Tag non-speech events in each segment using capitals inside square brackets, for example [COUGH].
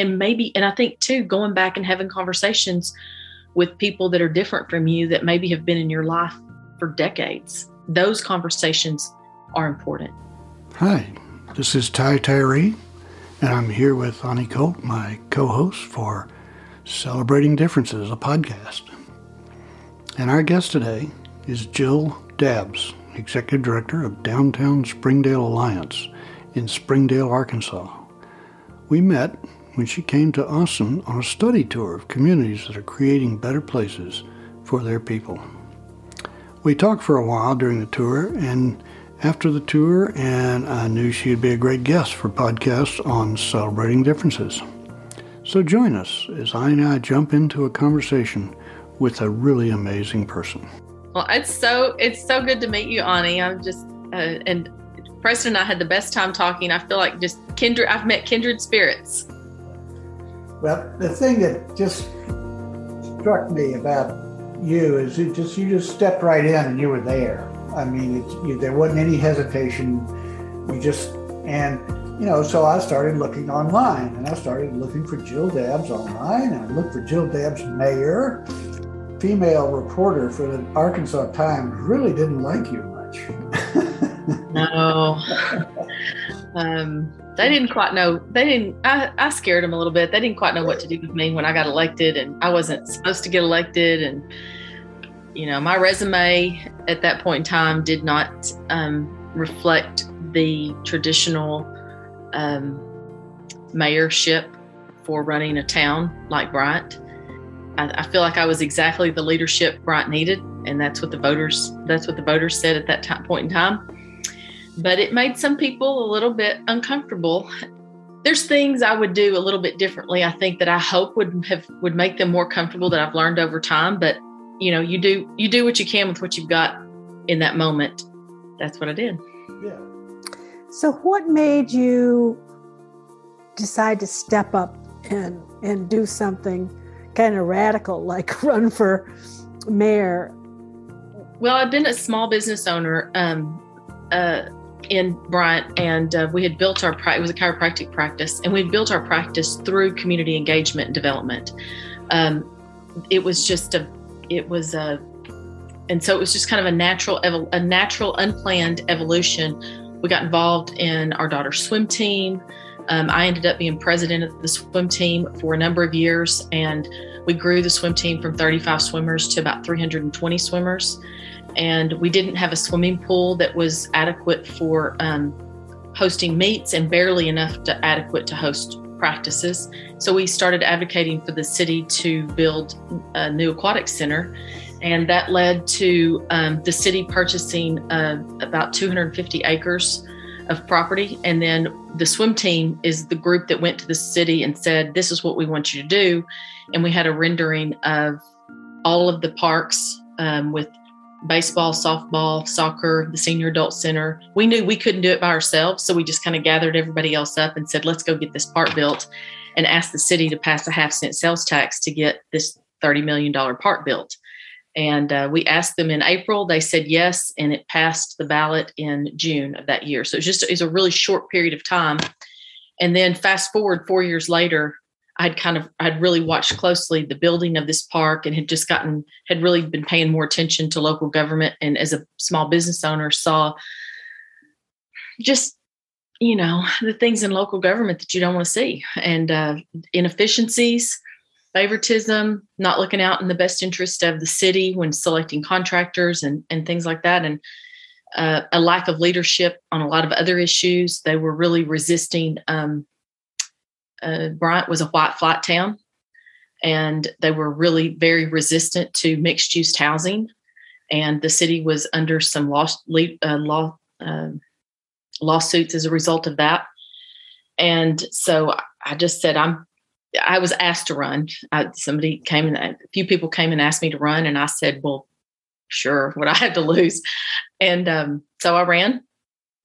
and maybe and i think too going back and having conversations with people that are different from you that maybe have been in your life for decades those conversations are important. Hi this is ty tyree and i'm here with ani colt my co-host for celebrating differences a podcast. And our guest today is jill dabbs executive director of downtown springdale alliance in springdale arkansas. We met when she came to Austin on a study tour of communities that are creating better places for their people. We talked for a while during the tour and after the tour, and I knew she'd be a great guest for podcasts on celebrating differences. So join us as Ani and I jump into a conversation with a really amazing person. Well, it's so it's so good to meet you, Ani. I'm just uh, and Preston and I had the best time talking. I feel like just kindred. I've met kindred spirits. Well, the thing that just struck me about you is you just you just stepped right in and you were there. I mean, you, there wasn't any hesitation. You just and you know, so I started looking online and I started looking for Jill Dabbs online and I looked for Jill Dabbs mayor, female reporter for the Arkansas Times. Really didn't like you much. [LAUGHS] no. Um, they didn't quite know. They didn't. I, I scared them a little bit. They didn't quite know what to do with me when I got elected, and I wasn't supposed to get elected. And you know, my resume at that point in time did not um, reflect the traditional um, mayorship for running a town like Bryant. I, feel like I was exactly the leadership Bryant needed, and that's what the voters. That's what the voters said at that time, point in time but it made some people a little bit uncomfortable. There's things I would do a little bit differently. I think that I hope would have would make them more comfortable that I've learned over time. But you know, you do you do what you can with what you've got in that moment. That's what I did. Yeah. So what made you decide to step up and and do something kind of radical like [LAUGHS] run for mayor? Well, I've been a small business owner um, uh, in Bryant, and uh, we had built our it was a chiropractic practice, and we had built our practice through community engagement and development. Um, it was just a, it was a, and so it was just kind of a natural, a natural, unplanned evolution. We got involved in our daughter's swim team. Um, I ended up being president of the swim team for a number of years, and we grew the swim team from 35 swimmers to about 320 swimmers and we didn't have a swimming pool that was adequate for um, hosting meets and barely enough to adequate to host practices. So we started advocating for the city to build a new aquatic center, and that led to um, the city purchasing uh, about 250 acres of property. And then the swim team is the group that went to the city and said, "This is what we want you to do," and we had a rendering of all of the parks um, with baseball, softball, soccer, the senior adult center. We knew we couldn't do it by ourselves. So we just kind of gathered everybody else up and said, let's go get this park built and asked the city to pass a half cent sales tax to get this $30 million park built. And uh, we asked them in April. They said yes, and it passed the ballot in June of that year. So it's just it's a really short period of time. And then fast forward four years later, I'd kind of I'd really watched closely the building of this park and had just gotten had really been paying more attention to local government and as a small business owner saw just you know the things in local government that you don't want to see and uh, inefficiencies favoritism not looking out in the best interest of the city when selecting contractors and and things like that and uh, a lack of leadership on a lot of other issues they were really resisting um, uh, Bryant was a white flat town, and they were really very resistant to mixed use housing. And the city was under some law, uh, law uh, lawsuits as a result of that. And so I just said, I'm. I was asked to run. I, somebody came and a few people came and asked me to run, and I said, "Well, sure. What I had to lose," and um, so I ran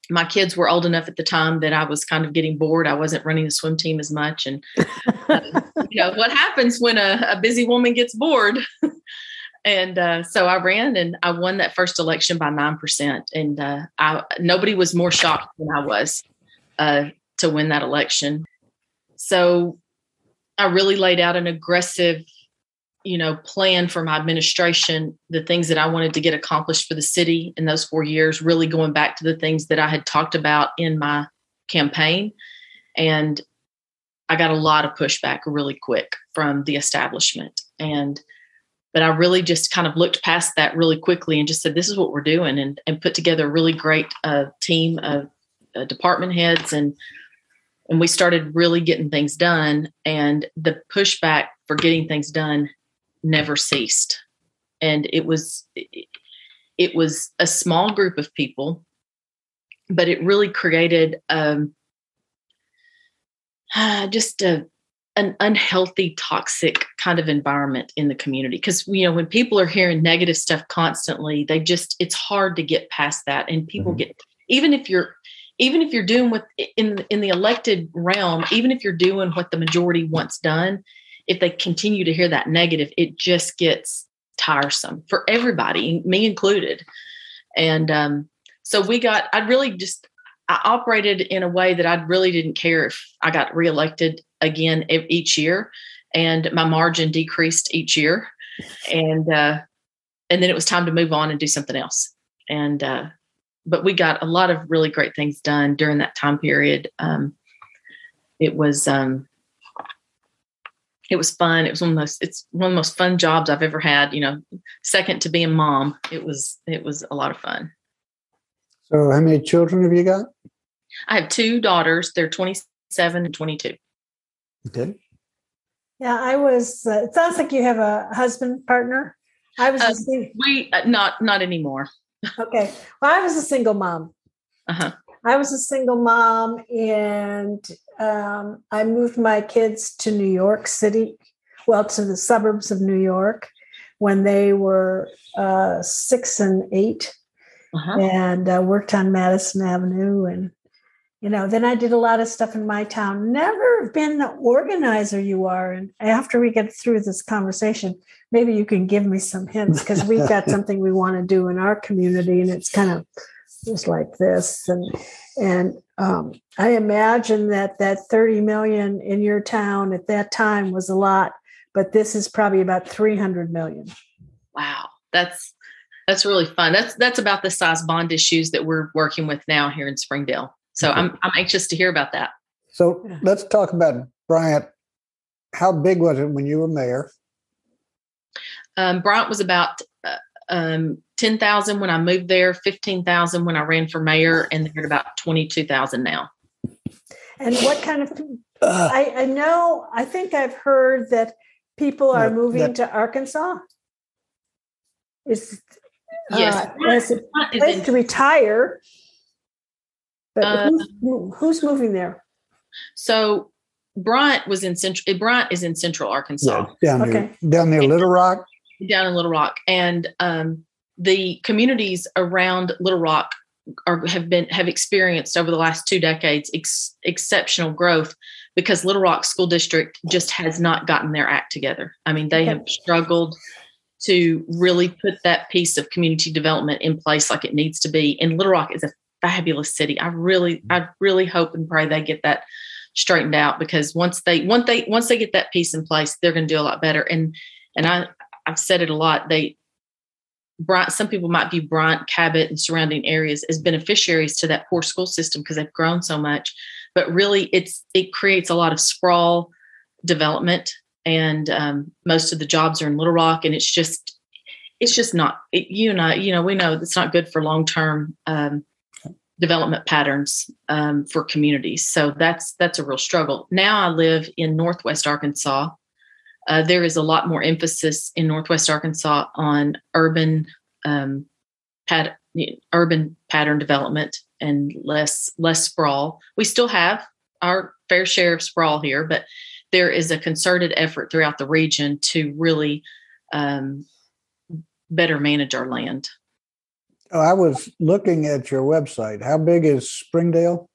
my kids were old enough at the time that I was kind of getting bored. I wasn't running the swim team as much. And, uh, [LAUGHS] you know, what happens when a, a busy woman gets bored? [LAUGHS] and uh, so I ran and I won that first election by 9%. And uh, I, nobody was more shocked than I was uh, to win that election. So I really laid out an aggressive, you know, plan for my administration, the things that I wanted to get accomplished for the city in those four years, really going back to the things that I had talked about in my campaign. And I got a lot of pushback really quick from the establishment. And but I really just kind of looked past that really quickly and just said, "This is what we're doing," and and put together a really great uh, team of uh, department heads and and we started really getting things done and the pushback for getting things done never ceased and it was it was a small group of people but it really created um, [SIGHS] just a an unhealthy toxic kind of environment in the community because you know when people are hearing negative stuff constantly they just it's hard to get past that and people mm-hmm. get even if you're even if you're doing what in in the elected realm, even if you're doing what the majority wants done, if they continue to hear that negative, it just gets tiresome for everybody, me included. And um, so we got. I really just I operated in a way that I really didn't care if I got reelected again each year, and my margin decreased each year, and uh, and then it was time to move on and do something else. And uh, but we got a lot of really great things done during that time period. Um, it was um, it was fun. It was one of the most it's one of the most fun jobs I've ever had. You know, second to being mom. It was it was a lot of fun. So, how many children have you got? I have two daughters. They're twenty seven and twenty two. Okay. Yeah, I was. Uh, it sounds like you have a husband partner. I was. Uh, we uh, not not anymore okay. Well, I was a single mom. Uh-huh. I was a single mom, and um, I moved my kids to New York City, well, to the suburbs of New York when they were uh, six and 8 uh-huh. and uh, worked on Madison Avenue and you know then i did a lot of stuff in my town. Never been the organizer you are. And after we get through this conversation maybe you can give me some hints because we've got [LAUGHS] something we want to do in our community and it's kind of just like this. And and um, i imagine that that 30 million in your town at that time was a lot but this is probably about 300 million. Wow. That's that's really fun. That's that's about the size bond issues that we're working with now here in springdale so okay. I'm I'm anxious to hear about that. So yeah. let's talk about Bryant. How big was it when you were mayor? Um, Bryant was about uh, um, ten thousand when I moved there, fifteen thousand when I ran for mayor, and they're at about twenty two thousand now. And what kind of? Uh, I, I know. I think I've heard that people are that, moving that, to Arkansas. Is yes, uh, as a place to retire. But uh, who's, who's, moving there? So Bryant was in central. Bryant is in central Arkansas. Yeah, down okay. near down near Little Rock. Down in Little Rock, and um, the communities around Little Rock are have been have experienced over the last two decades ex, exceptional growth because Little Rock School District just has not gotten their act together. I mean, they okay. have struggled to really put that piece of community development in place like it needs to be. And Little Rock is a fabulous city. I really, I really hope and pray they get that straightened out because once they once they once they get that piece in place, they're going to do a lot better. And and I I've said it a lot. They Bryant, some people might view Bryant, Cabot, and surrounding areas as beneficiaries to that poor school system because they've grown so much. But really, it's it creates a lot of sprawl development, and um, most of the jobs are in Little Rock, and it's just it's just not it, you and I, you know, we know it's not good for long term um, development patterns um, for communities. So that's that's a real struggle. Now I live in Northwest Arkansas. Uh, there is a lot more emphasis in Northwest Arkansas on urban um, pat- urban pattern development and less less sprawl. We still have our fair share of sprawl here, but there is a concerted effort throughout the region to really um, better manage our land. Oh, I was looking at your website. How big is Springdale?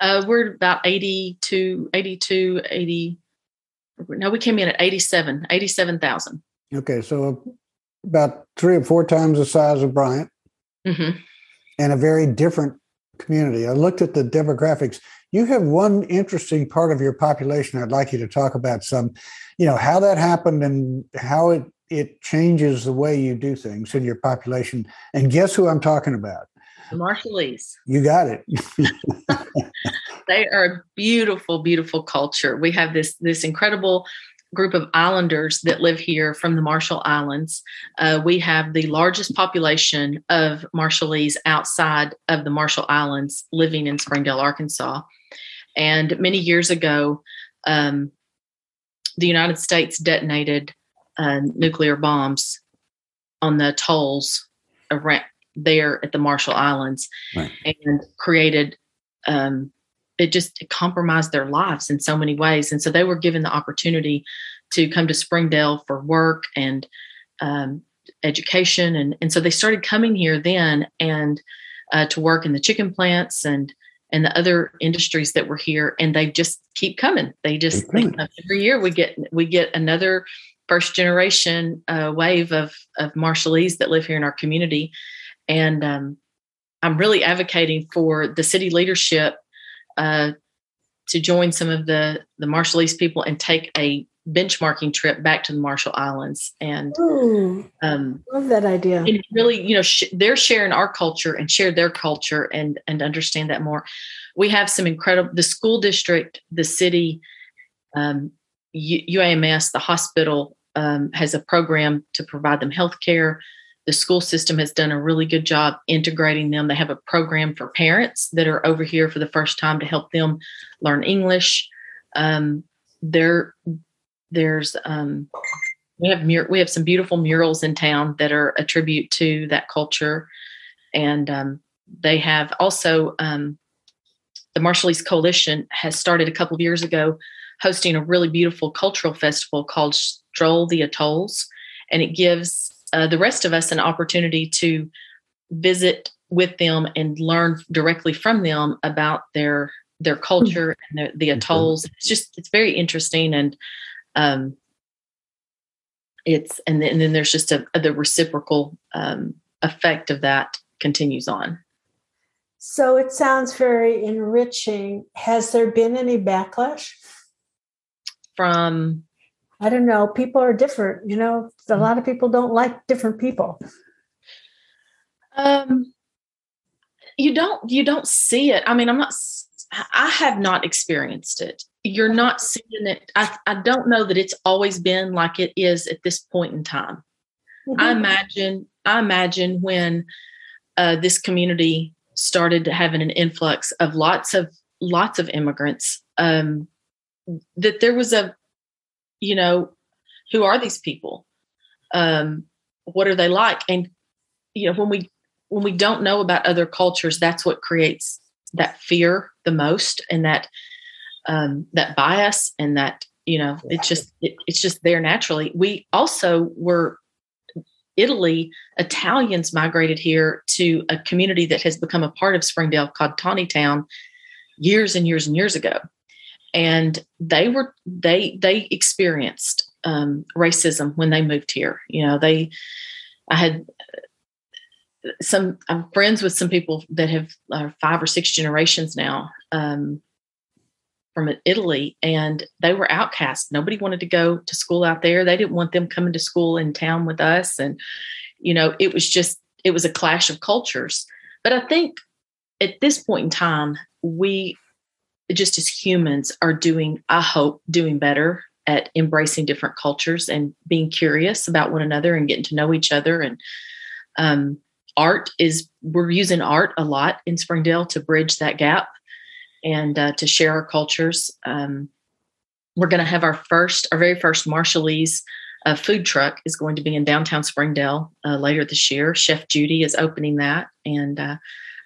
Uh, we're about 82, 82, 80. No, we came in at 87, 87,000. Okay. So about three or four times the size of Bryant mm-hmm. and a very different community. I looked at the demographics. you have one interesting part of your population I'd like you to talk about some, you know, how that happened and how it it changes the way you do things in your population. And guess who I'm talking about? The Marshallese. You got it. [LAUGHS] they are a beautiful, beautiful culture. We have this this incredible group of islanders that live here from the Marshall Islands. Uh, we have the largest population of Marshallese outside of the Marshall Islands living in Springdale, Arkansas. And many years ago, um, the United States detonated uh, nuclear bombs on the atolls around there at the Marshall Islands right. and created um, it just compromised their lives in so many ways. And so they were given the opportunity to come to Springdale for work and um, education. And, and so they started coming here then and uh, to work in the chicken plants and and the other industries that were here. And they just keep coming. They just every year we get we get another first generation uh, wave of of Marshallese that live here in our community. And um, I'm really advocating for the city leadership uh, to join some of the the Marshallese people and take a benchmarking trip back to the Marshall Islands. And Ooh, um, love that idea. And really, you know, sh- they're sharing our culture and share their culture and and understand that more. We have some incredible the school district, the city, um, U- UAMS, the hospital um, has a program to provide them health care the school system has done a really good job integrating them. They have a program for parents that are over here for the first time to help them learn English. Um, there, there's um, we have mur- we have some beautiful murals in town that are a tribute to that culture, and um, they have also um, the Marshallese Coalition has started a couple of years ago hosting a really beautiful cultural festival called Stroll the Atolls, and it gives uh, the rest of us an opportunity to visit with them and learn directly from them about their their hmm. culture and the, the atolls. It's just it's very interesting and um, it's and then, and then there's just a, a the reciprocal um, effect of that continues on. So it sounds very enriching. Has there been any backlash from I don't know. People are different. You know, a lot of people don't like different people. Um, you don't you don't see it. I mean, I'm not. I have not experienced it. You're not seeing it. I, I don't know that it's always been like it is at this point in time. Mm-hmm. I imagine. I imagine when uh, this community started having an influx of lots of lots of immigrants, um, that there was a you know, who are these people? Um, what are they like? And you know, when we when we don't know about other cultures, that's what creates that fear the most, and that um, that bias, and that you know, it's just it, it's just there naturally. We also were Italy, Italians migrated here to a community that has become a part of Springdale called Tontitown years and years and years ago and they were they they experienced um, racism when they moved here. You know, they I had some I'm friends with some people that have uh, five or six generations now um, from Italy, and they were outcast. Nobody wanted to go to school out there. They didn't want them coming to school in town with us, and you know, it was just it was a clash of cultures. But I think at this point in time, we just as humans are doing, I hope, doing better at embracing different cultures and being curious about one another and getting to know each other. And um, art is, we're using art a lot in Springdale to bridge that gap and uh, to share our cultures. Um, we're going to have our first, our very first Marshallese uh, food truck is going to be in downtown Springdale uh, later this year. Chef Judy is opening that. And uh,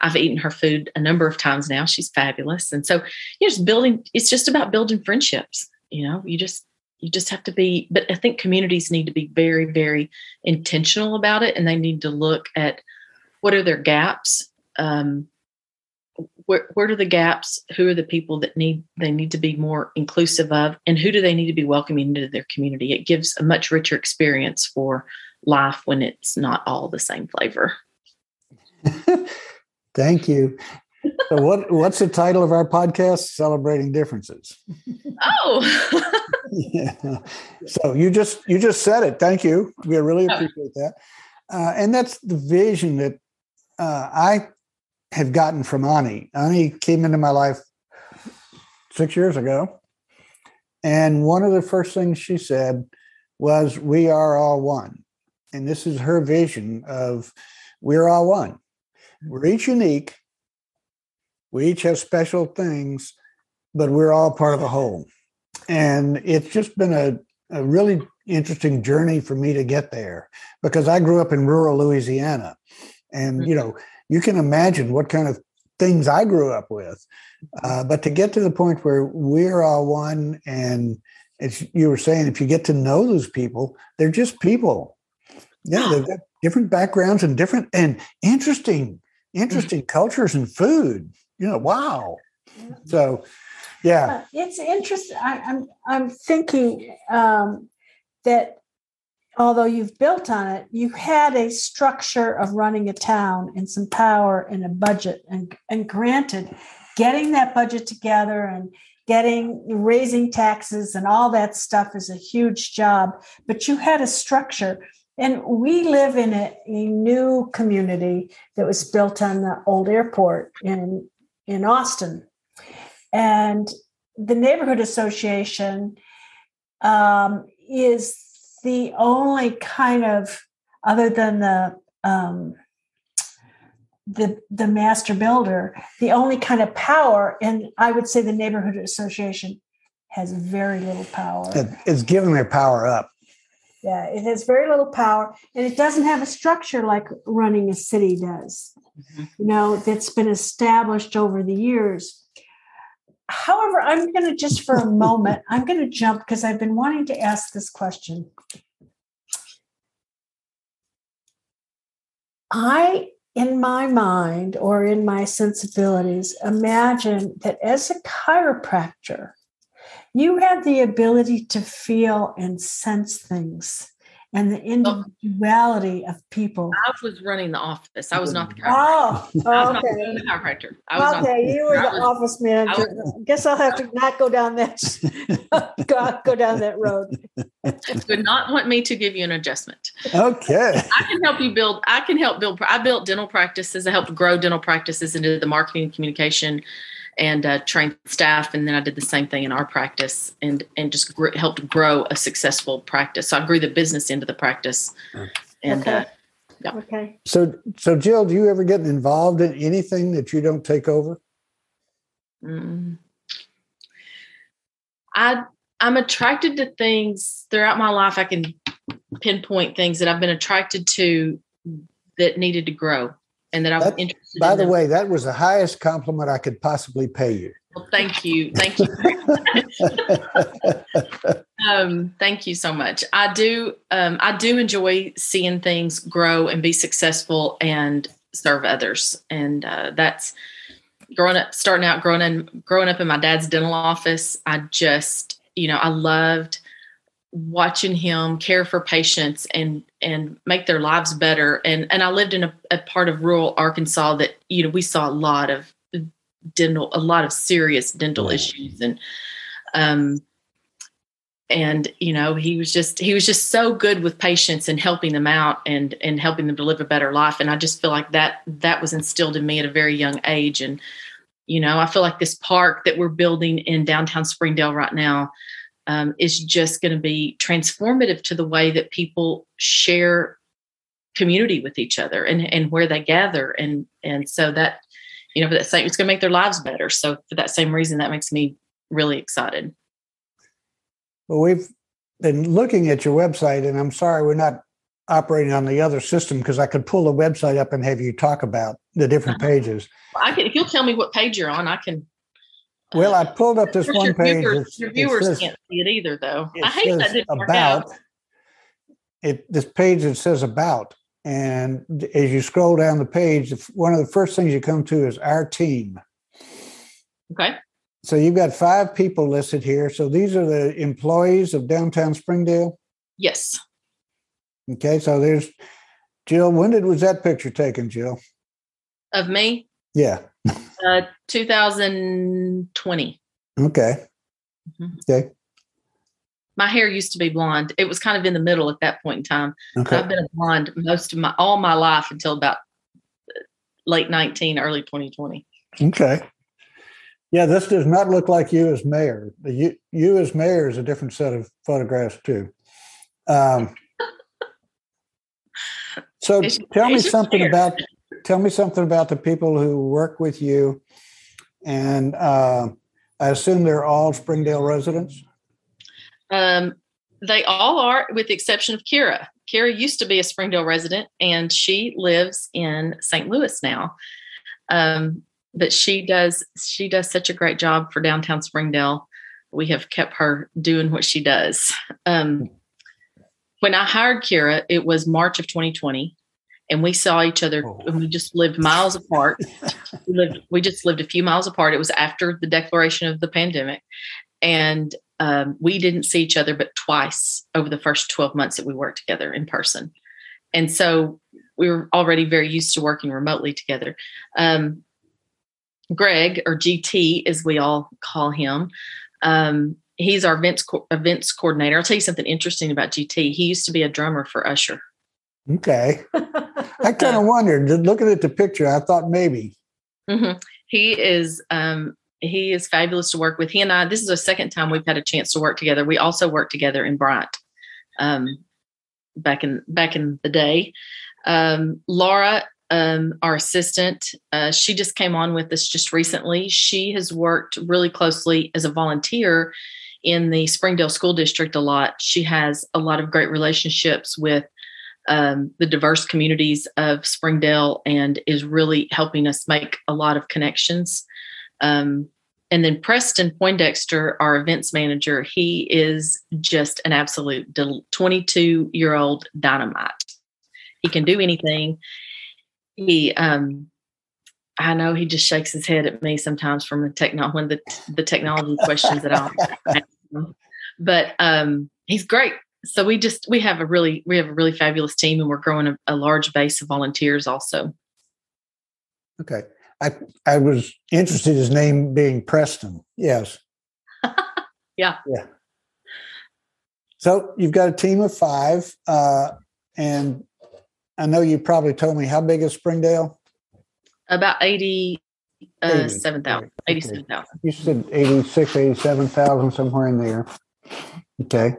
I've eaten her food a number of times now. She's fabulous. And so, you just building, it's just about building friendships. You know, you just, you just have to be, but I think communities need to be very, very intentional about it. And they need to look at what are their gaps. Um, where, where are the gaps? Who are the people that need, they need to be more inclusive of, and who do they need to be welcoming into their community? It gives a much richer experience for life when it's not all the same flavor. [LAUGHS] Thank you. so what [LAUGHS] what's the title of our podcast? Celebrating differences. Oh. yeah. [LAUGHS] [LAUGHS] So you just you just said it. Thank you. We really appreciate that. Uh, and that's the vision that uh, I have gotten from Ani. Ani came into my life six years ago, and one of the first things she said was, "We are all one." And this is her vision of we're all one. We're each unique. We each have special things, but we're all part of a whole. And it's just been a, a really interesting journey for me to get there because I grew up in rural Louisiana. And, you know, you can imagine what kind of things I grew up with. Uh, but to get to the point where we're all one, and as you were saying, if you get to know those people, they're just people. Yeah, they've got different backgrounds and different and interesting, interesting cultures and food. You know, wow. So, yeah, it's interesting. I, am I'm, I'm thinking um, that although you've built on it, you had a structure of running a town and some power and a budget. And, and granted, getting that budget together and getting raising taxes and all that stuff is a huge job, but you had a structure. And we live in a, a new community that was built on the old airport in, in Austin. And the neighborhood association um, is the only kind of other than the um, the the master builder, the only kind of power, and I would say the neighborhood association has very little power. It's giving their power up. Yeah, it has very little power, and it doesn't have a structure like running a city does. Mm-hmm. You know, that's been established over the years. However, I'm going to just for a [LAUGHS] moment, I'm going to jump because I've been wanting to ask this question. I, in my mind or in my sensibilities, imagine that as a chiropractor, you have the ability to feel and sense things and the oh. individuality of people. I was running the office. I was not the oh, chiropractor. Oh, oh okay. the chiropractor. I was okay, you were the was, office manager. Was, I guess I'll have to not go down that [LAUGHS] [LAUGHS] go, go down that road. Would not want me to give you an adjustment. Okay. I can help you build. I can help build. I built dental practices. I helped grow dental practices into the marketing and communication and uh, trained staff. And then I did the same thing in our practice and and just gr- helped grow a successful practice. So I grew the business into the practice. And okay. Uh, yeah. Okay. So so Jill, do you ever get involved in anything that you don't take over? Mm. I I'm attracted to things throughout my life. I can pinpoint things that I've been attracted to that needed to grow and that I'm that, interested. By in the them. way, that was the highest compliment I could possibly pay you. Well, thank you, thank you. [LAUGHS] um, thank you so much. I do, um, I do enjoy seeing things grow and be successful and serve others, and uh, that's growing up, starting out, growing in, growing up in my dad's dental office. I just, you know, I loved watching him care for patients and and make their lives better. And and i lived in a, a, part of rural arkansas that you know we saw a lot of dental a lot of serious dental issues. And um and you know he was just he was just so good with patients and helping them out and and helping them to live a better life. And i just feel like that that was instilled in me at a very young age. And you know i feel like this park that we're building in downtown springdale right now um, is just going to be transformative to the way that people share community with each other and, and where they gather. And, and so that, you know, for that same, it's going to make their lives better. So for that same reason, that makes me really excited. Well, we've been looking at your website and I'm sorry, we're not operating on the other system because I could pull the website up and have you talk about the different uh-huh. pages. I can, if you'll tell me what page you're on, I can well, I pulled up this one page. Viewers, your viewers says, can't see it either, though. It I hate that didn't about. It this page it says about, and as you scroll down the page, one of the first things you come to is our team. Okay. So you've got five people listed here. So these are the employees of downtown Springdale. Yes. Okay. So there's Jill. When did was that picture taken, Jill? Of me? Yeah. Uh, 2020. Okay. Mm-hmm. Okay. My hair used to be blonde. It was kind of in the middle at that point in time. Okay. I've been a blonde most of my all my life until about late 19, early 2020. Okay. Yeah, this does not look like you as mayor. You, you as mayor is a different set of photographs too. Um, [LAUGHS] so it's, tell me something fair. about tell me something about the people who work with you, and uh, I assume they're all Springdale residents. Um, they all are, with the exception of Kira. Kira used to be a Springdale resident, and she lives in St. Louis now. Um, but she does she does such a great job for downtown Springdale. We have kept her doing what she does. Um, when I hired Kira, it was March of 2020, and we saw each other. Oh. And we just lived miles apart. [LAUGHS] we lived. We just lived a few miles apart. It was after the declaration of the pandemic, and um, we didn't see each other but twice over the first 12 months that we worked together in person. And so we were already very used to working remotely together. Um, Greg, or GT as we all call him, um, he's our events, co- events coordinator. I'll tell you something interesting about GT. He used to be a drummer for Usher. Okay. I [LAUGHS] kind of wondered, looking at the picture, I thought maybe. Mm-hmm. He is um, he is fabulous to work with. He and I, this is the second time we've had a chance to work together. We also worked together in Bryant um, back in back in the day. Um, Laura, um, our assistant, uh, she just came on with us just recently. She has worked really closely as a volunteer in the Springdale School District a lot. She has a lot of great relationships with um, the diverse communities of Springdale and is really helping us make a lot of connections um, and then Preston Poindexter, our events manager, he is just an absolute 22 year old dynamite. He can do anything. He, um, I know he just shakes his head at me sometimes from the techno when the the technology questions that I [LAUGHS] ask him. But um, he's great. So we just we have a really we have a really fabulous team, and we're growing a, a large base of volunteers also. Okay. I I was interested in his name being Preston. Yes. [LAUGHS] yeah. Yeah. So you've got a team of five, uh, and I know you probably told me how big is Springdale? About 80, uh, 7,000. 87,000. You said 86, 87,000, somewhere in there. Okay.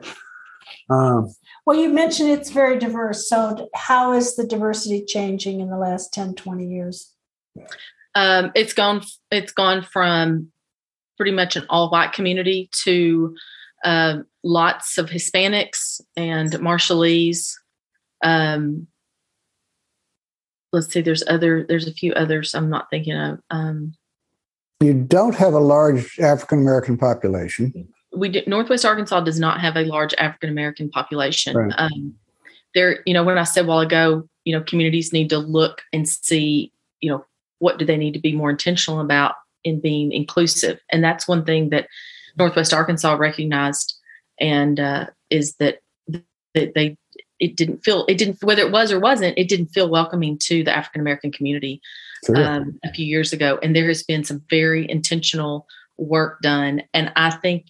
Um, well, you mentioned it's very diverse. So, how is the diversity changing in the last 10, 20 years? Um, it's gone. It's gone from pretty much an all white community to uh, lots of Hispanics and Marshallese. Um, let's see. There's other. There's a few others I'm not thinking of. Um, you don't have a large African American population. We do, Northwest Arkansas does not have a large African American population. Right. Um, there, you know, when I said a while ago, you know, communities need to look and see, you know, what do they need to be more intentional about in being inclusive and that's one thing that northwest arkansas recognized and uh, is that, that they it didn't feel it didn't whether it was or wasn't it didn't feel welcoming to the african american community sure. um, a few years ago and there has been some very intentional work done and i think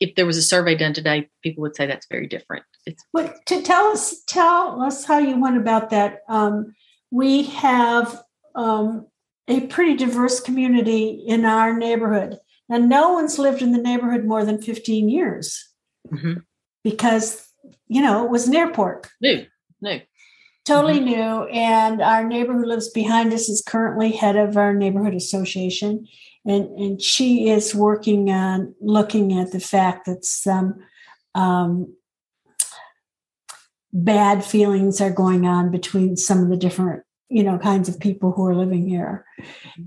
if there was a survey done today people would say that's very different it's but to tell us tell us how you went about that um, we have um, a pretty diverse community in our neighborhood. And no one's lived in the neighborhood more than 15 years mm-hmm. because, you know, it was an airport. New, new. Totally mm-hmm. new. And our neighbor who lives behind us is currently head of our neighborhood association. And, and she is working on looking at the fact that some um, bad feelings are going on between some of the different you know kinds of people who are living here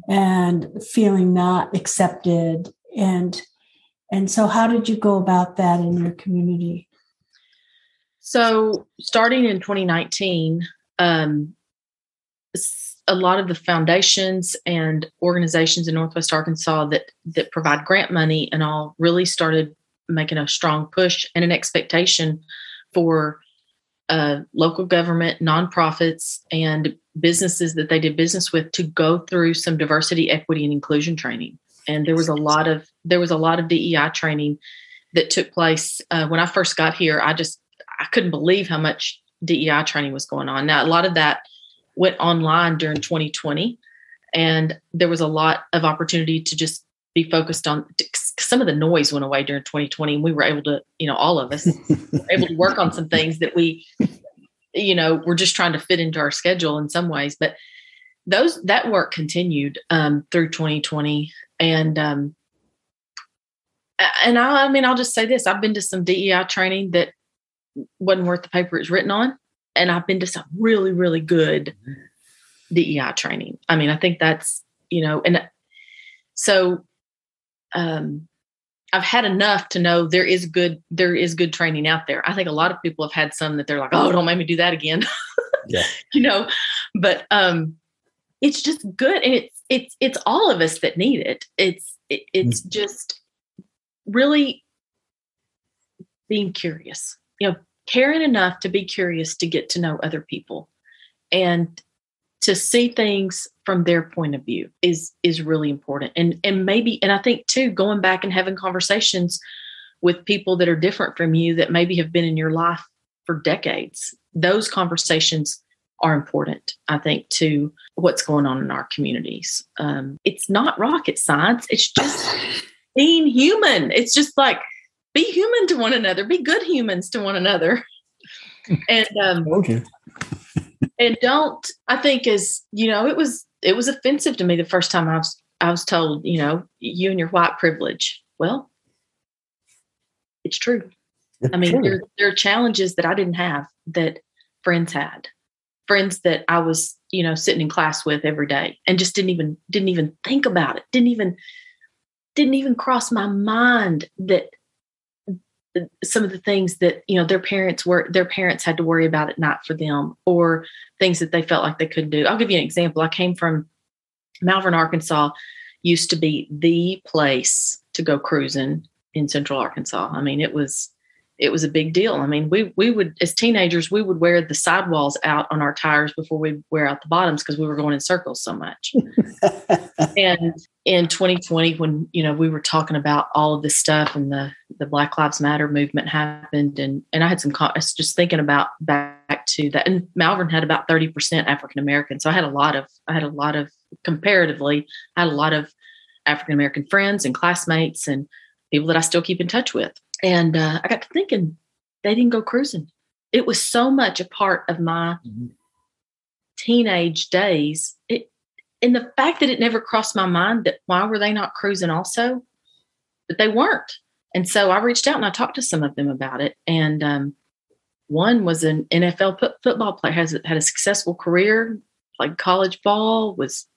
and feeling not accepted. And and so how did you go about that in your community? So starting in 2019 um, a lot of the foundations and organizations in northwest arkansas that that provide grant money and all really started making a strong push and an expectation for uh, local government, nonprofits, and businesses that they did business with to go through some diversity, equity, and inclusion training. And there was a lot of there was a lot of DEI training that took place uh, when I first got here. I just I couldn't believe how much DEI training was going on. Now a lot of that went online during 2020, and there was a lot of opportunity to just be focused on some of the noise went away during 2020 and we were able to you know all of us [LAUGHS] were able to work on some things that we you know we're just trying to fit into our schedule in some ways. But those that work continued um, through 2020 and um, and I, I mean i'll just say this i've been to some dei training that wasn't worth the paper it's written on and i've been to some really really good dei training i mean i think that's you know and so um I've had enough to know there is good there is good training out there. I think a lot of people have had some that they're like, oh, don't make me do that again. [LAUGHS] yeah. you know, but um it's just good and it's it's it's all of us that need it. It's it, it's mm-hmm. just really being curious. You know, caring enough to be curious to get to know other people and to see things from their point of view is is really important. And and maybe and i think too going back and having conversations with people that are different from you that maybe have been in your life for decades those conversations are important i think to what's going on in our communities. Um, it's not rocket science. It's just [LAUGHS] being human. It's just like be human to one another. Be good humans to one another. [LAUGHS] And um, okay and don't i think as you know it was it was offensive to me the first time i was i was told you know you and your white privilege. Well it's true. It's i mean true. There, there are challenges that i didn't have that friends had. Friends that i was you know sitting in class with every day and just didn't even didn't even think about it. Didn't even didn't even cross my mind that some of the things that you know their parents were their parents had to worry about at night for them or things that they felt like they couldn't do i'll give you an example i came from malvern arkansas used to be the place to go cruising in central arkansas i mean it was it was a big deal. I mean, we we would as teenagers we would wear the sidewalls out on our tires before we wear out the bottoms because we were going in circles so much. [LAUGHS] and in 2020, when you know we were talking about all of this stuff and the the Black Lives Matter movement happened, and and I had some I was just thinking about back to that. And Malvern had about 30 percent African American, so I had a lot of I had a lot of comparatively I had a lot of African American friends and classmates and people that I still keep in touch with. And uh, I got to thinking, they didn't go cruising. It was so much a part of my mm-hmm. teenage days. It, and the fact that it never crossed my mind that why were they not cruising also? But they weren't. And so I reached out and I talked to some of them about it. And um, one was an NFL p- football player, has had a successful career, played college ball, was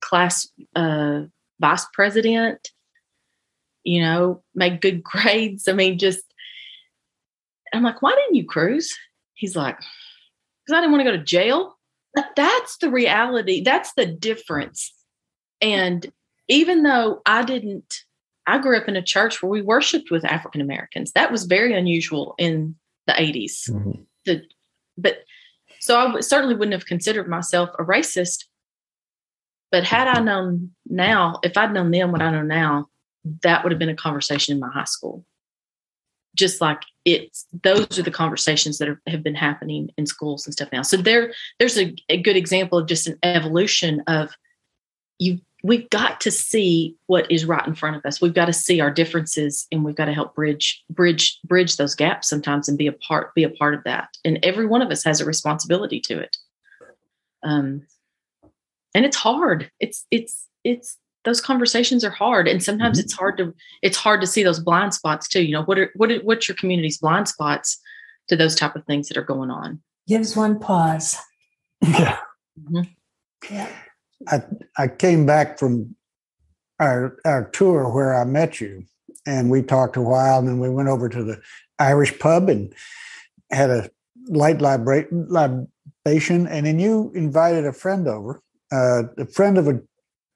class uh, vice president, you know, made good [LAUGHS] grades. I mean, just, I'm like, why didn't you cruise? He's like, because I didn't want to go to jail. That's the reality. That's the difference. And even though I didn't, I grew up in a church where we worshiped with African Americans. That was very unusual in the 80s. Mm-hmm. The, but so I w- certainly wouldn't have considered myself a racist. But had I known now, if I'd known then what I know now, that would have been a conversation in my high school. Just like it's those are the conversations that are, have been happening in schools and stuff now. So there, there's a, a good example of just an evolution of you. We've got to see what is right in front of us. We've got to see our differences, and we've got to help bridge, bridge, bridge those gaps sometimes, and be a part, be a part of that. And every one of us has a responsibility to it. Um, and it's hard. It's it's it's those conversations are hard and sometimes mm-hmm. it's hard to it's hard to see those blind spots too you know what are what are, what's your community's blind spots to those type of things that are going on gives one pause yeah mm-hmm. yeah i i came back from our our tour where i met you and we talked a while and then we went over to the irish pub and had a light libra- libation and then you invited a friend over uh, a friend of a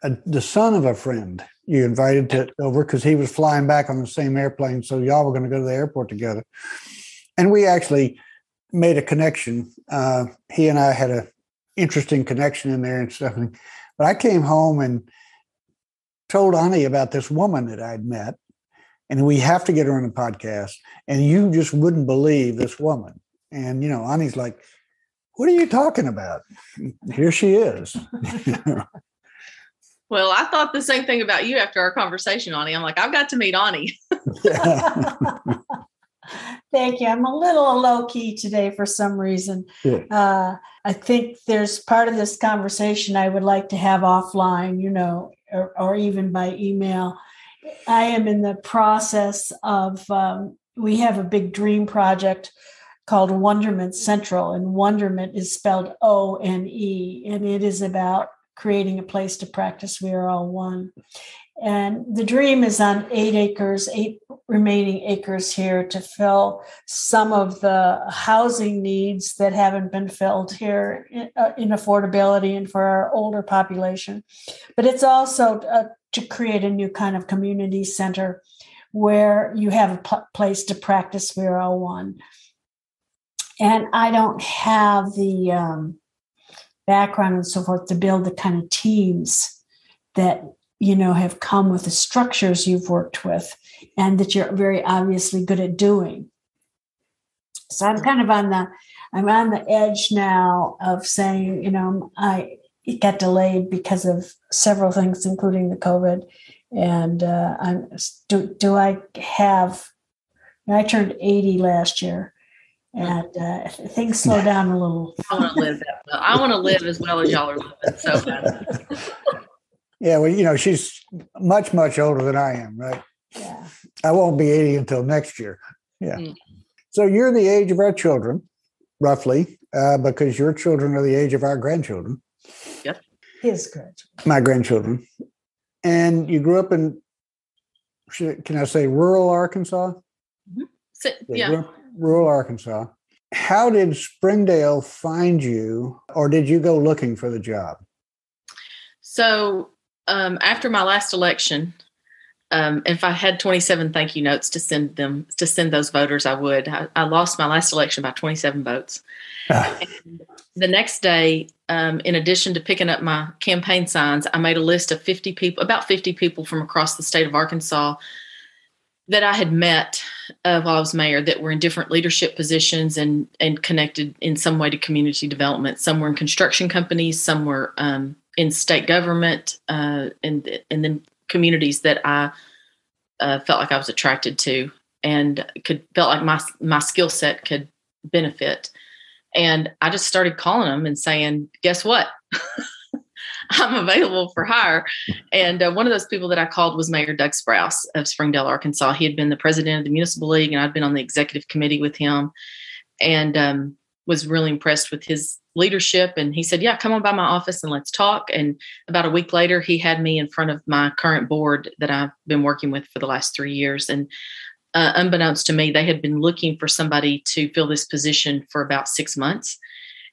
a, the son of a friend you invited to over because he was flying back on the same airplane. So y'all were going to go to the airport together. And we actually made a connection. Uh, he and I had a interesting connection in there and stuff. But I came home and told Ani about this woman that I'd met, and we have to get her on the podcast. And you just wouldn't believe this woman. And you know, Ani's like, "What are you talking about?" [LAUGHS] Here she is. [LAUGHS] well, I thought the same thing about you after our conversation, Ani. I'm like, I've got to meet Ani. [LAUGHS] Thank you. I'm a little low key today for some reason. Yeah. Uh, I think there's part of this conversation I would like to have offline, you know, or, or even by email. I am in the process of, um, we have a big dream project called Wonderment Central, and Wonderment is spelled O N E, and it is about creating a place to practice We Are All One. And the dream is on eight acres, eight remaining acres here to fill some of the housing needs that haven't been filled here in, uh, affordability and for our older population. But it's also uh, to create a new kind of community center where you have a place to practice We Are All One. And I don't have the um, background and so forth to build the kind of teams that you know have come with the structures you've worked with and that you're very obviously good at doing so i'm kind of on the i'm on the edge now of saying you know i it got delayed because of several things including the covid and uh, i'm do, do i have i turned 80 last year and uh, things slow [LAUGHS] down a little. I want to live that. Well. I want to live as well as y'all are living. So bad. [LAUGHS] Yeah, well, you know, she's much, much older than I am, right? Yeah. I won't be 80 until next year. Yeah. Mm. So you're the age of our children, roughly, uh, because your children are the age of our grandchildren. Yep. His grandchildren. My grandchildren. And you grew up in, can I say rural Arkansas? Mm-hmm. So, yeah. yeah. Rural Arkansas. How did Springdale find you, or did you go looking for the job? So um, after my last election, um, if I had 27 thank you notes to send them to send those voters, I would. I, I lost my last election by 27 votes. Ah. the next day, um, in addition to picking up my campaign signs, I made a list of 50 people, about 50 people from across the state of Arkansas that I had met uh, while I was mayor that were in different leadership positions and and connected in some way to community development. Some were in construction companies, some were um, in state government uh, and and then communities that I uh, felt like I was attracted to and could felt like my my skill set could benefit. And I just started calling them and saying, "Guess what? [LAUGHS] I'm available for hire." And uh, one of those people that I called was Mayor Doug Sprouse of Springdale, Arkansas. He had been the president of the municipal league, and I'd been on the executive committee with him. And um, was really impressed with his leadership and he said yeah come on by my office and let's talk. And about a week later he had me in front of my current board that i've been working with for the last three years. And uh, unbeknownst to me they had been looking for somebody to fill this position for about six months.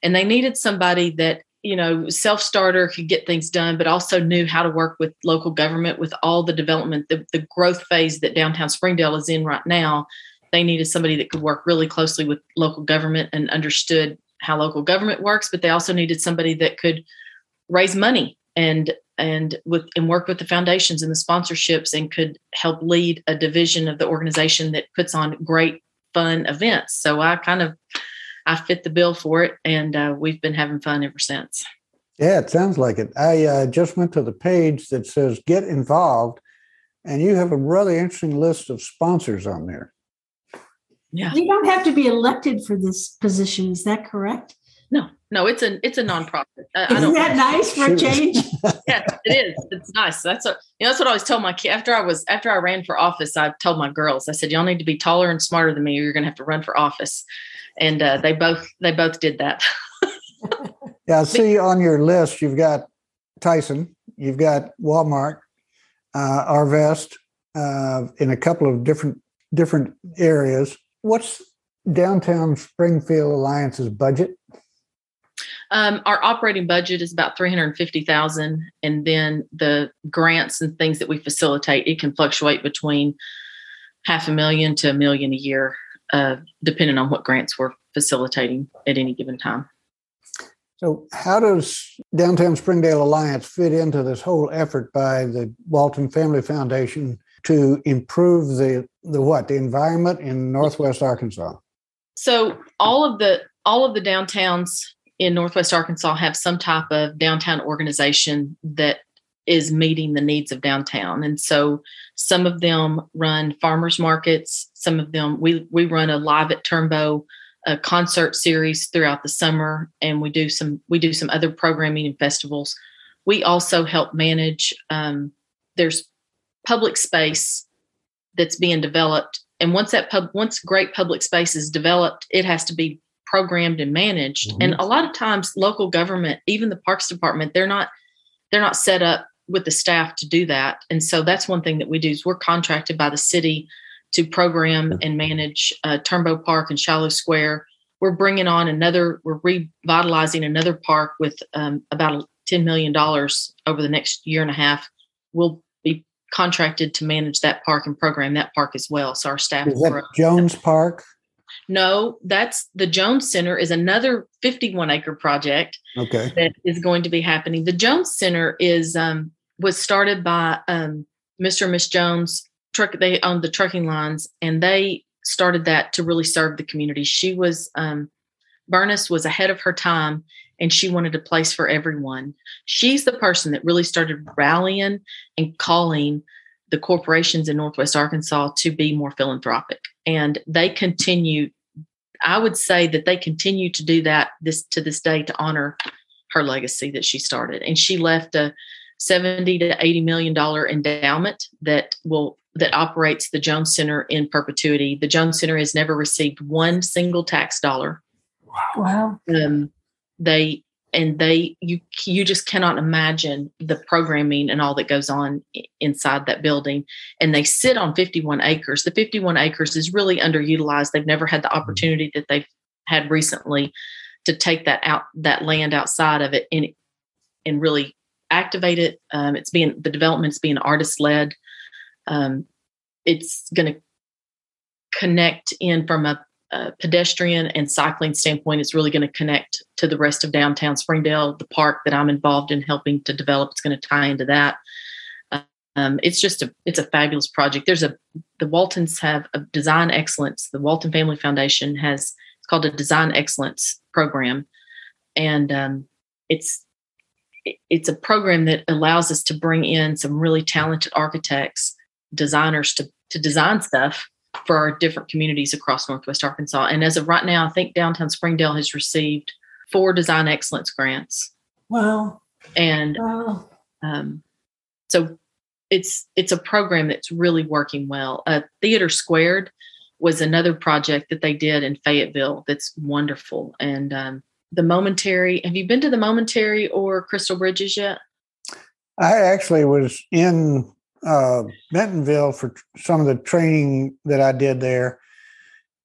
And they needed somebody that you know self-starter could get things done but also knew how to work with local government with all the development the, the growth phase that downtown springdale is in right now they needed somebody that could work really closely with local government and understood how local government works, but they also needed somebody that could raise money and and with and work with the foundations and the sponsorships and could help lead a division of the organization that puts on great fun events. So I kind of I fit the bill for it, and uh, we've been having fun ever since. Yeah, it sounds like it. I uh, just went to the page that says "Get Involved," and you have a really interesting list of sponsors on there. Yeah. You don't have to be elected for this position. Is that correct? No, no, it's a it's a nonprofit. Isn't that nice for a change? [LAUGHS] yeah, it is. It's nice. That's what you know. That's what I always tell my kid. After I was after I ran for office, I told my girls. I said, "Y'all need to be taller and smarter than me, or you're going to have to run for office." And uh, they both they both did that. [LAUGHS] yeah, I see on your list you've got Tyson, you've got Walmart, uh, Arvest, uh, in a couple of different different areas what's downtown Springdale Alliance's budget? Um, our operating budget is about three hundred fifty thousand, and then the grants and things that we facilitate it can fluctuate between half a million to a million a year, uh, depending on what grants we're facilitating at any given time. So, how does Downtown Springdale Alliance fit into this whole effort by the Walton Family Foundation to improve the the what the environment in Northwest Arkansas? So, all of the all of the downtowns in Northwest Arkansas have some type of downtown organization that is meeting the needs of downtown. And so some of them run farmers markets, some of them we we run a live at Turnbow a concert series throughout the summer and we do some we do some other programming and festivals. We also help manage um, there's public space that's being developed. And once that pub once great public space is developed it has to be programmed and managed. Mm-hmm. and a lot of times local government even the parks department they're not they're not set up with the staff to do that. And so that's one thing that we do is we're contracted by the city to program and manage uh, turnbow park and Shiloh Square. We're bringing on another we're revitalizing another park with um, about $10 million over the next year and a half. We'll contracted to manage that park and program that park as well so our staff is that jones park no, that's the Jones Center is another 51 acre project. Okay. That is going to be happening. The Jones Center is um, was started by um, Mr. and Miss Jones. Truck they owned the trucking lines, and they started that to really serve the community. She was um, Bernice was ahead of her time, and she wanted a place for everyone. She's the person that really started rallying and calling the corporations in Northwest Arkansas to be more philanthropic. And they continue, I would say that they continue to do that this to this day to honor her legacy that she started. And she left a 70 to 80 million dollar endowment that will that operates the Jones Center in perpetuity. The Jones Center has never received one single tax dollar. Wow. Um, they and they you you just cannot imagine the programming and all that goes on inside that building. And they sit on 51 acres. The 51 acres is really underutilized. They've never had the mm-hmm. opportunity that they've had recently to take that out that land outside of it and and really activate it. Um, it's being the development's being artist led um, it's going to connect in from a pedestrian and cycling standpoint, it's really going to connect to the rest of downtown Springdale. The park that I'm involved in helping to develop is going to tie into that. Um, it's just a it's a fabulous project. There's a the Waltons have a design excellence. The Walton Family Foundation has it's called a design excellence program, and um, it's it's a program that allows us to bring in some really talented architects, designers to to design stuff for our different communities across Northwest Arkansas. And as of right now, I think downtown Springdale has received four design excellence grants. Wow. And wow. Um, so it's it's a program that's really working well. Uh, Theater Squared was another project that they did in Fayetteville that's wonderful. And um, the Momentary, have you been to the Momentary or Crystal Bridges yet? I actually was in uh, Bentonville for some of the training that I did there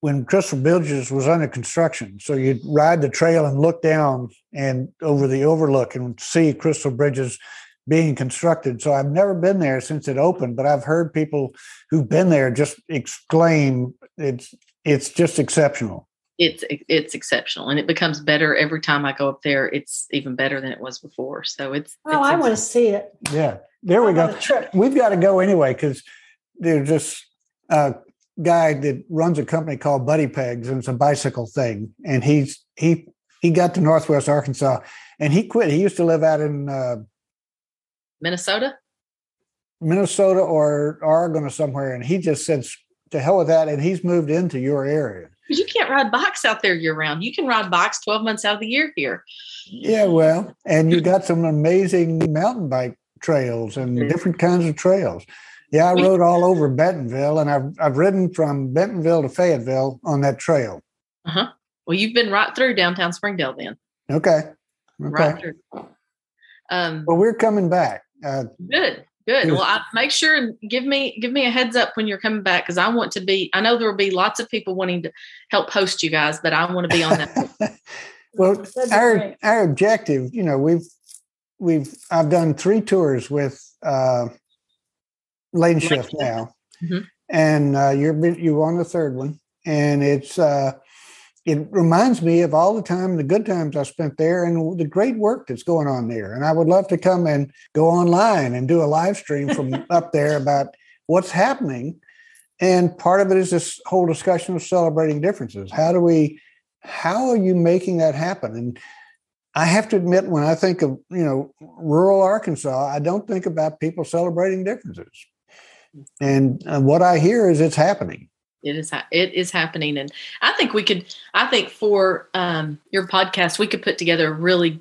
when Crystal Bridges was under construction. So you'd ride the trail and look down and over the overlook and see Crystal Bridges being constructed. So I've never been there since it opened, but I've heard people who've been there just exclaim it's it's just exceptional. It's it's exceptional and it becomes better every time I go up there. It's even better than it was before. So it's Oh, it's I want to see it. Yeah. There we go. We've got to go anyway because there's this uh, guy that runs a company called Buddy Pegs, and it's a bicycle thing. And he's he he got to Northwest Arkansas, and he quit. He used to live out in uh, Minnesota, Minnesota or Oregon or somewhere, and he just said to hell with that, and he's moved into your area. Because you can't ride bikes out there year round. You can ride bikes twelve months out of the year here. Yeah, well, and you got some amazing mountain bike trails and different kinds of trails. Yeah, I rode all over Bentonville, and I've I've ridden from Bentonville to Fayetteville on that trail. Uh huh. Well, you've been right through downtown Springdale, then. Okay. Okay. Right through. Um, well, we're coming back. Uh, good. Good. Well, I, make sure and give me give me a heads up when you're coming back because I want to be. I know there will be lots of people wanting to help host you guys, but I want to be on that. [LAUGHS] well, our our objective, you know, we've we've I've done three tours with uh, Lane Shift now, mm-hmm. and uh, you're you're on the third one, and it's uh, it reminds me of all the time, the good times I spent there and the great work that's going on there. And I would love to come and go online and do a live stream from [LAUGHS] up there about what's happening. And part of it is this whole discussion of celebrating differences. How do we, how are you making that happen? And I have to admit, when I think of, you know, rural Arkansas, I don't think about people celebrating differences. And uh, what I hear is it's happening it is it is happening. And i think we could i think for um, your podcast we could put together a really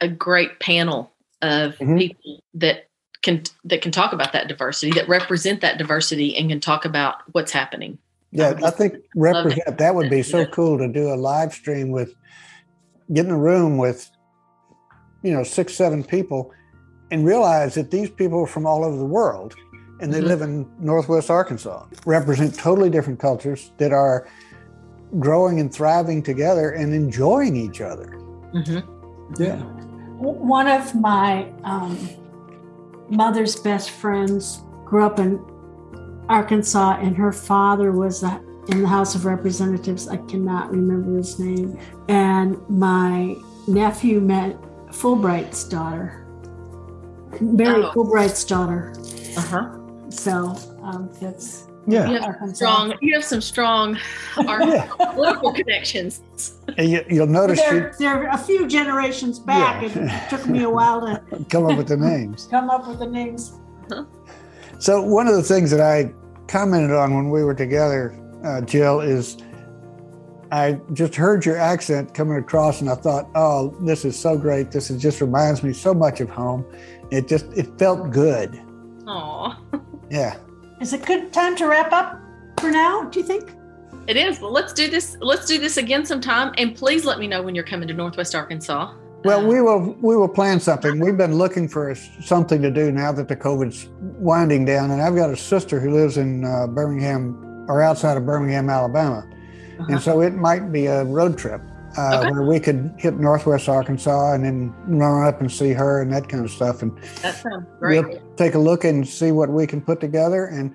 a great panel of mm-hmm. people that can that can talk about that diversity that represent that diversity and can talk about what's happening. Yeah i, I think represent that would be so cool to do a live stream with get in a room with you know six seven people and realize that these people are from all over the world and they mm-hmm. live in Northwest Arkansas, represent totally different cultures that are growing and thriving together and enjoying each other. Mm-hmm. Yeah. One of my um, mother's best friends grew up in Arkansas, and her father was in the House of Representatives. I cannot remember his name. And my nephew met Fulbright's daughter, Mary oh. Fulbright's daughter. Uh huh. So um, that's yeah. You have strong. You have some strong [LAUGHS] yeah. political connections. And you, will notice they're, they're, a few generations back. Yeah. It took me a while to [LAUGHS] come up with the names. [LAUGHS] come up with the names. Huh? So one of the things that I commented on when we were together, uh, Jill, is I just heard your accent coming across, and I thought, "Oh, this is so great! This is just reminds me so much of home." It just it felt good. Aw. Yeah. Is it good time to wrap up for now, do you think? It is. Well, let's do this. Let's do this again sometime. And please let me know when you're coming to Northwest Arkansas. Well, we will we will plan something. We've been looking for something to do now that the COVID's winding down, and I've got a sister who lives in uh, Birmingham or outside of Birmingham, Alabama, uh-huh. and so it might be a road trip uh, okay. where we could hit Northwest Arkansas and then run up and see her and that kind of stuff. And that sounds great. We'll take a look and see what we can put together and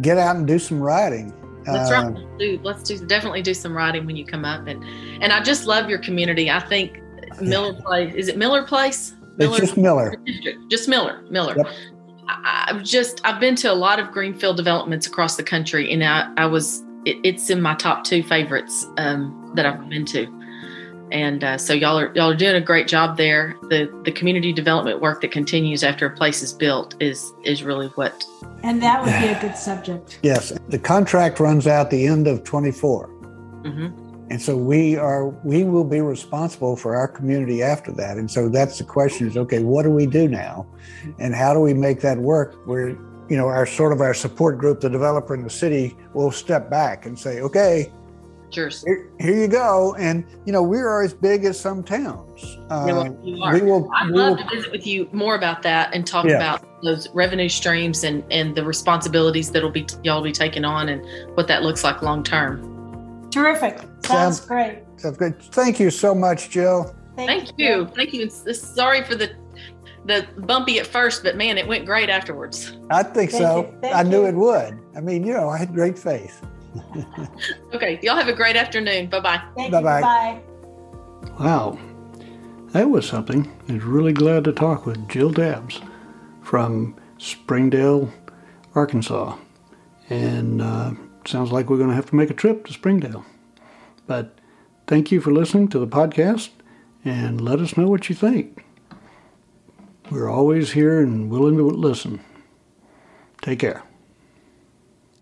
get out and do some riding. That's uh, right. Do, let's do definitely do some riding when you come up and and I just love your community. I think Mueller yeah. [LAUGHS] Place is it Mueller Place? Mueller, it's just Mueller. Just Mueller. Mueller. Yep. I, have just I've been to a lot of greenfield developments across the country, and I, I was it, it's in my top two favorites um, that I've been to and uh, so y'all are y'all are doing a great job there. The the community development work that continues after a place is built is is really what. And that would be a good [SIGHS] subject. yes, the contract runs out the end of 24, mm-hmm. and so we are we will be responsible for our community after that. And so that's the question: is okay, what do we do now, and how do we make that work? Where you know our sort of our support group, the developer in the city, will step back and say, okay Cheers. Here, here, you go. And, you know, we are as big as some towns. Uh, we will, I'd we love will, to visit with you more about that and talk yeah. about those revenue streams and, and the responsibilities that'll be y'all be taking on and what that looks like long term. Terrific. Sounds, sounds great. Sounds good. Thank you so much, Jill. Thank, Thank you. you. Thank you. Sorry for the the bumpy at first, but man, it went great afterwards. I think Thank so. I knew it would. I mean, you know, I had great faith. [LAUGHS] okay. Y'all have a great afternoon. Bye bye. Bye bye. Wow. That was something. I was really glad to talk with Jill Dabbs from Springdale, Arkansas. And uh, sounds like we're going to have to make a trip to Springdale. But thank you for listening to the podcast and let us know what you think. We're always here and willing to listen. Take care.